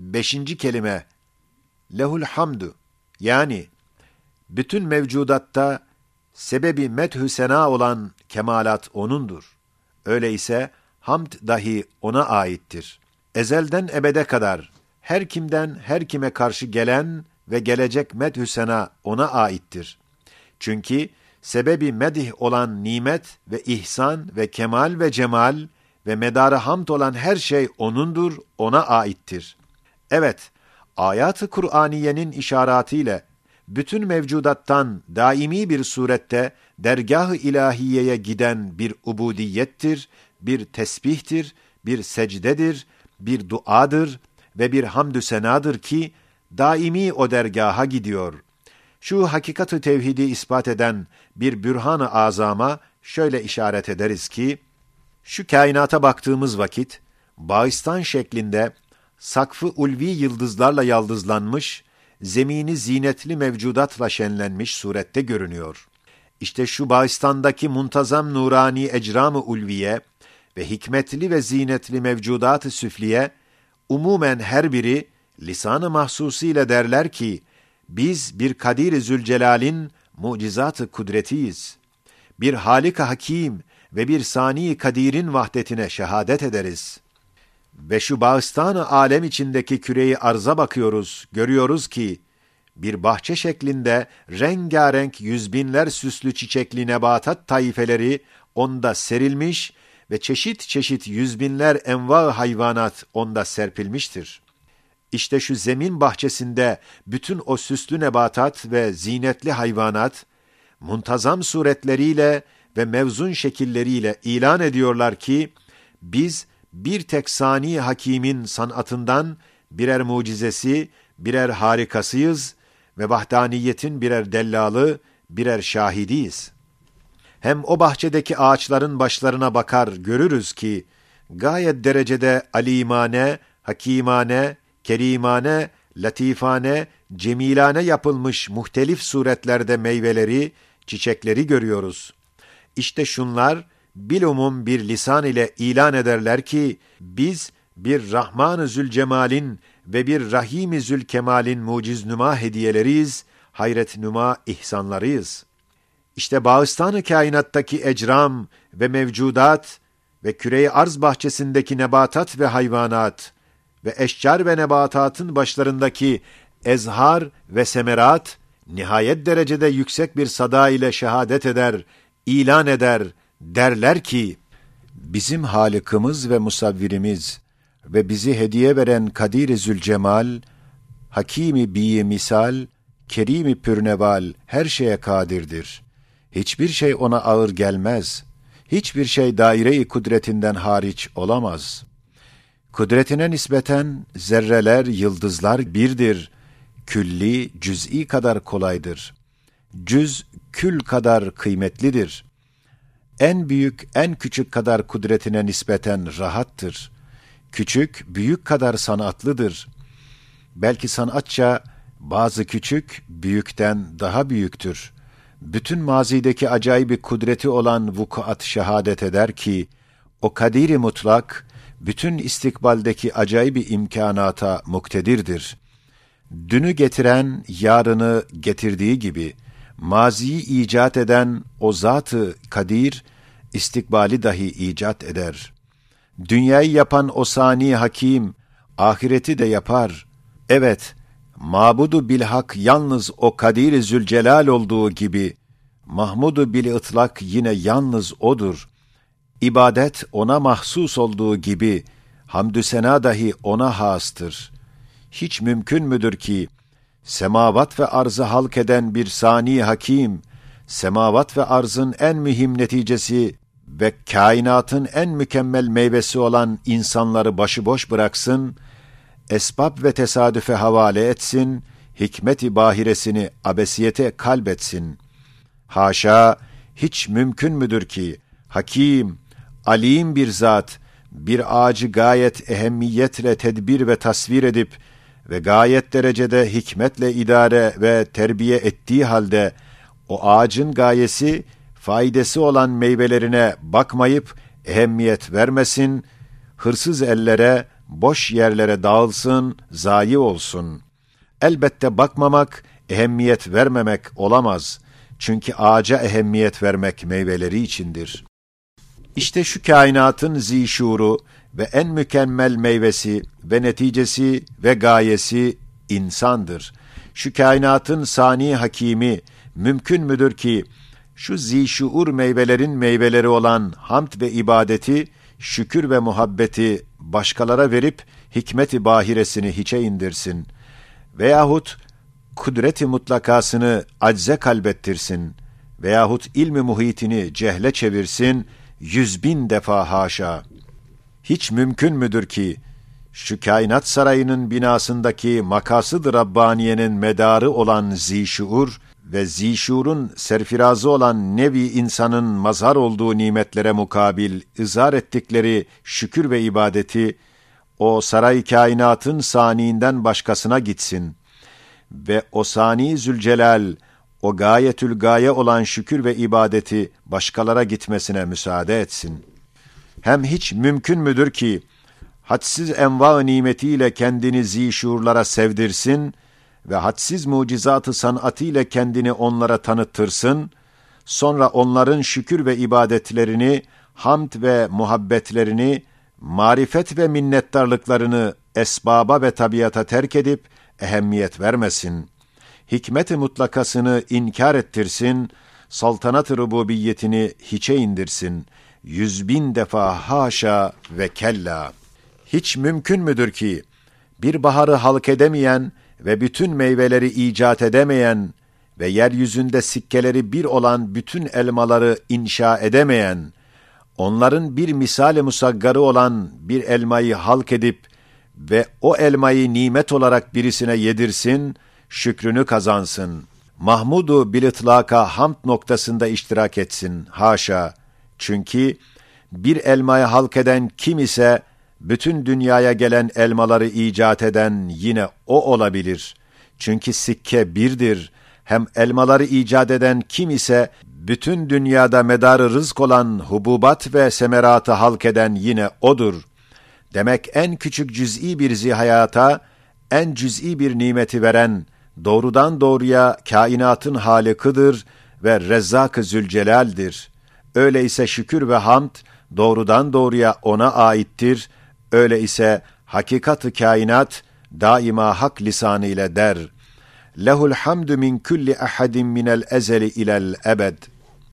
beşinci kelime lehul hamdu yani bütün mevcudatta sebebi methü sena olan kemalat O'nundur. Öyleyse hamd dahi O'na aittir. Ezelden ebede kadar her kimden her kime karşı gelen ve gelecek medhü sena O'na aittir. Çünkü sebebi medih olan nimet ve ihsan ve kemal ve cemal ve medarı hamd olan her şey O'nundur, O'na aittir. Evet, ayat-ı Kur'aniyenin işaretiyle bütün mevcudattan daimi bir surette dergah-ı ilahiyeye giden bir ubudiyettir, bir tesbihtir, bir secdedir, bir duadır ve bir hamdü senadır ki daimi o dergaha gidiyor. Şu hakikatı tevhidi ispat eden bir bürhan-ı azama şöyle işaret ederiz ki, şu kainata baktığımız vakit, bağıstan şeklinde sakfı ulvi yıldızlarla yaldızlanmış, zemini zinetli mevcudatla şenlenmiş surette görünüyor. İşte şu bağıstandaki muntazam nurani ecram-ı ulviye ve hikmetli ve zinetli mevcudat-ı süfliye, umumen her biri lisan-ı mahsusiyle derler ki, biz bir Kadir-i Zülcelal'in mucizat-ı kudretiyiz. Bir Halik-i Hakim ve bir Sani Kadir'in vahdetine şehadet ederiz. Ve şu bağıstan-ı alem içindeki küreyi arza bakıyoruz, görüyoruz ki, bir bahçe şeklinde rengarenk yüzbinler süslü çiçekli nebatat taifeleri onda serilmiş ve çeşit çeşit yüzbinler enva hayvanat onda serpilmiştir. İşte şu zemin bahçesinde bütün o süslü nebatat ve zinetli hayvanat, muntazam suretleriyle ve mevzun şekilleriyle ilan ediyorlar ki, biz bir tek sani hakimin sanatından birer mucizesi, birer harikasıyız ve vahdaniyetin birer dellalı, birer şahidiyiz. Hem o bahçedeki ağaçların başlarına bakar görürüz ki, gayet derecede alimane, hakimane, kerimane, latifane, cemilane yapılmış muhtelif suretlerde meyveleri, çiçekleri görüyoruz. İşte şunlar, bilumum bir lisan ile ilan ederler ki, biz bir Rahman-ı Zülcemal'in ve bir Rahim-i Zülkemal'in muciz nüma hediyeleriyiz, hayret nüma ihsanlarıyız. İşte bağıstan-ı kainattaki ecram ve mevcudat ve küre arz bahçesindeki nebatat ve hayvanat ve eşcar ve nebatatın başlarındaki ezhar ve semerat, nihayet derecede yüksek bir sada ile şehadet eder, ilan eder, derler ki, bizim Halık'ımız ve musavvirimiz ve bizi hediye veren Kadir-i Zülcemal, Hakimi bi misal, Kerimi pürneval her şeye kadirdir. Hiçbir şey ona ağır gelmez. Hiçbir şey daire-i kudretinden hariç olamaz. Kudretine nispeten zerreler, yıldızlar birdir. Külli, cüz'i kadar kolaydır. Cüz, kül kadar kıymetlidir. En büyük, en küçük kadar kudretine nispeten rahattır. Küçük, büyük kadar sanatlıdır. Belki sanatça bazı küçük, büyükten daha büyüktür. Bütün mazideki acayibi kudreti olan vukuat şehadet eder ki, o kadiri mutlak, bütün istikbaldeki acayibi imkanata muktedirdir. Dünü getiren, yarını getirdiği gibi, maziyi icat eden o zatı kadir, istikbali dahi icat eder. Dünyayı yapan o sani hakim, ahireti de yapar. Evet, mabudu bilhak yalnız o kadir Zülcelal olduğu gibi, Mahmudu bil ıtlak yine yalnız odur. İbadet ona mahsus olduğu gibi, hamdü sena dahi ona hastır. Hiç mümkün müdür ki, semavat ve arzı halk eden bir sani hakim, semavat ve arzın en mühim neticesi ve kainatın en mükemmel meyvesi olan insanları başıboş bıraksın, esbab ve tesadüfe havale etsin, hikmet-i bahiresini abesiyete kalbetsin. Haşa, hiç mümkün müdür ki, hakim, alim bir zat, bir ağacı gayet ehemmiyetle tedbir ve tasvir edip ve gayet derecede hikmetle idare ve terbiye ettiği halde, o ağacın gayesi, faydası olan meyvelerine bakmayıp ehemmiyet vermesin, hırsız ellere, boş yerlere dağılsın, zayi olsun. Elbette bakmamak, ehemmiyet vermemek olamaz. Çünkü ağaca ehemmiyet vermek meyveleri içindir. İşte şu kainatın zişuru ve en mükemmel meyvesi ve neticesi ve gayesi insandır. Şu kainatın sani hakimi mümkün müdür ki şu zişuur meyvelerin meyveleri olan hamd ve ibadeti, şükür ve muhabbeti başkalara verip hikmet-i bahiresini hiçe indirsin. Veyahut kudret-i mutlakasını acze kalbettirsin. Veyahut ilmi muhitini cehle çevirsin, yüz bin defa haşa. Hiç mümkün müdür ki, şu kainat sarayının binasındaki makasıdır Rabbaniye'nin medarı olan zişuur ve zişurun serfirazı olan nevi insanın mazhar olduğu nimetlere mukabil ızhar ettikleri şükür ve ibadeti, o saray kainatın saniinden başkasına gitsin ve o sani Zülcelal, o gayetül gaye olan şükür ve ibadeti başkalara gitmesine müsaade etsin. Hem hiç mümkün müdür ki, hadsiz enva nimetiyle kendini zişurlara sevdirsin ve hadsiz mucizatı sanatıyla kendini onlara tanıttırsın, sonra onların şükür ve ibadetlerini, hamd ve muhabbetlerini, marifet ve minnettarlıklarını esbaba ve tabiata terk edip ehemmiyet vermesin. Hikmet-i mutlakasını inkar ettirsin, saltanat-ı rububiyetini hiçe indirsin. Yüz bin defa haşa ve kella. Hiç mümkün müdür ki, bir baharı halk edemeyen ve bütün meyveleri icat edemeyen ve yeryüzünde sikkeleri bir olan bütün elmaları inşa edemeyen, onların bir misali musaggarı olan bir elmayı halk edip ve o elmayı nimet olarak birisine yedirsin, şükrünü kazansın. Mahmudu bil itlaka hamd noktasında iştirak etsin. Haşa! Çünkü bir elmayı halk eden kim ise, bütün dünyaya gelen elmaları icat eden yine o olabilir. Çünkü sikke birdir. Hem elmaları icat eden kim ise, bütün dünyada medarı rızk olan hububat ve semeratı halk eden yine odur. Demek en küçük cüz'i bir zihayata, en cüz'i bir nimeti veren, doğrudan doğruya kainatın halikıdır ve Rezzak-ı Zülcelal'dir. Öyleyse şükür ve hamd, doğrudan doğruya ona aittir. Öyle ise hakikat-ı kainat, daima hak lisanı ile der. Lehul hamdü min kulli ahadin minel ezeli ilel ebed.''